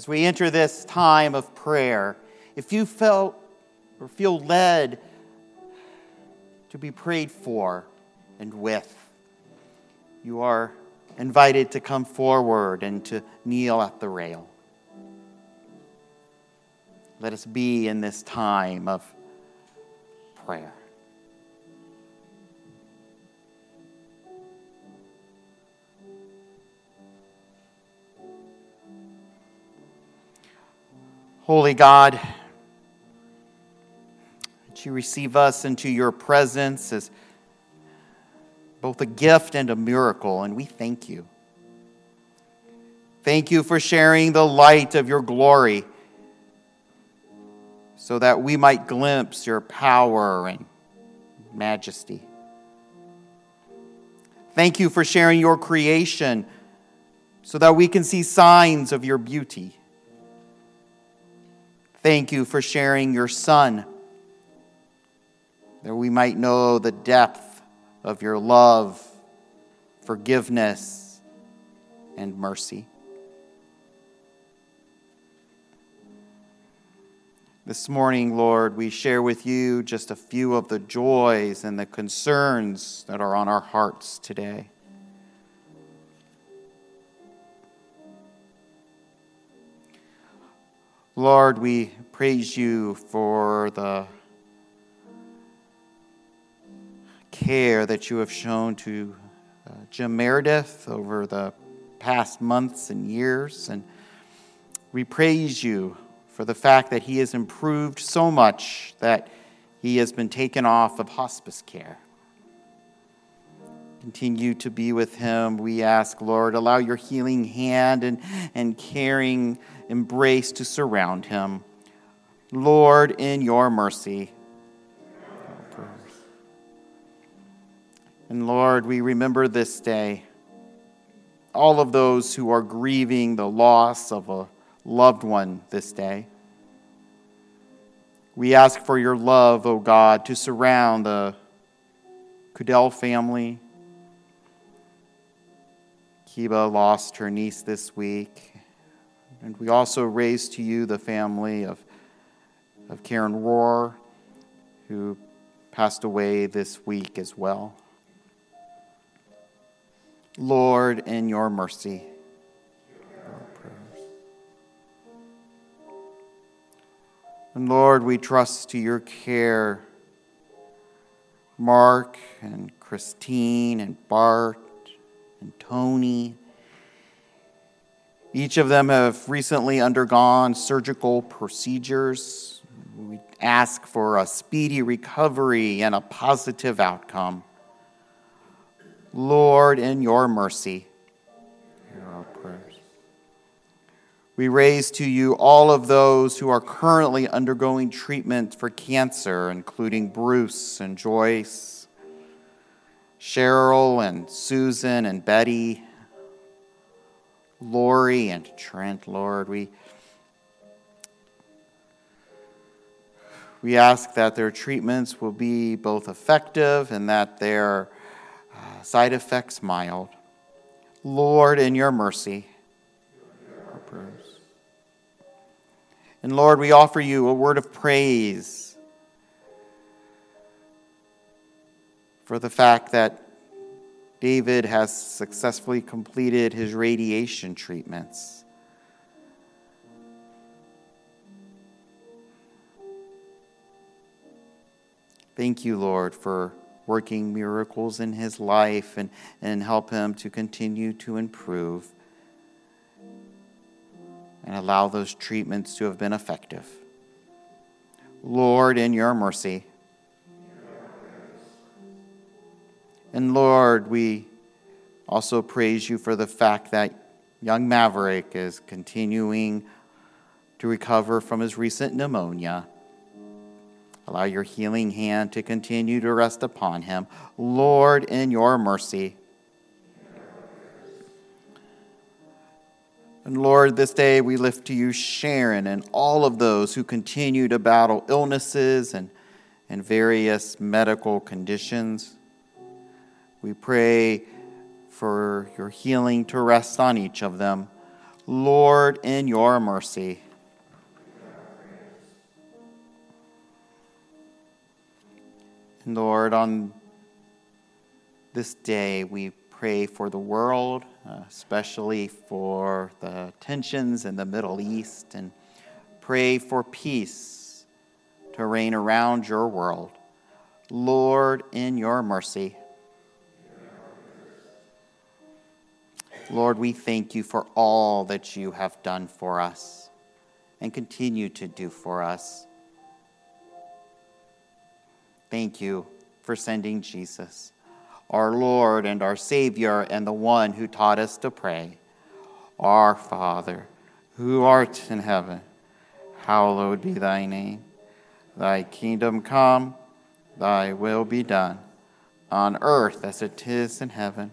as we enter this time of prayer, if you felt or feel led to be prayed for and with, you are invited to come forward and to kneel at the rail. Let us be in this time of prayer. Holy God, that you receive us into your presence as both a gift and a miracle, and we thank you. Thank you for sharing the light of your glory so that we might glimpse your power and majesty. Thank you for sharing your creation so that we can see signs of your beauty. Thank you for sharing your Son, that we might know the depth of your love, forgiveness, and mercy. This morning, Lord, we share with you just a few of the joys and the concerns that are on our hearts today. Lord, we praise you for the care that you have shown to uh, Jim Meredith over the past months and years. And we praise you for the fact that he has improved so much that he has been taken off of hospice care. Continue to be with him. We ask, Lord, allow your healing hand and, and caring embrace to surround him. Lord, in your mercy. And Lord, we remember this day all of those who are grieving the loss of a loved one this day. We ask for your love, O oh God, to surround the Kudell family. Kiba lost her niece this week. And we also raise to you the family of, of Karen Rohr, who passed away this week as well. Lord, in your mercy, And Lord, we trust to your care. Mark and Christine and Bart and Tony each of them have recently undergone surgical procedures. We ask for a speedy recovery and a positive outcome. Lord, in your mercy, hear our prayers. We raise to you all of those who are currently undergoing treatment for cancer, including Bruce and Joyce, Cheryl and Susan and Betty Lori and Trent, Lord. We, we ask that their treatments will be both effective and that their uh, side effects mild. Lord, in your mercy, our prayers. And Lord, we offer you a word of praise for the fact that David has successfully completed his radiation treatments. Thank you, Lord, for working miracles in his life and, and help him to continue to improve and allow those treatments to have been effective. Lord, in your mercy, And Lord, we also praise you for the fact that young Maverick is continuing to recover from his recent pneumonia. Allow your healing hand to continue to rest upon him. Lord, in your mercy. And Lord, this day we lift to you Sharon and all of those who continue to battle illnesses and, and various medical conditions. We pray for your healing to rest on each of them. Lord, in your mercy. Lord, on this day we pray for the world, uh, especially for the tensions in the Middle East, and pray for peace to reign around your world. Lord, in your mercy. Lord, we thank you for all that you have done for us and continue to do for us. Thank you for sending Jesus, our Lord and our Savior, and the one who taught us to pray. Our Father, who art in heaven, hallowed be thy name. Thy kingdom come, thy will be done, on earth as it is in heaven.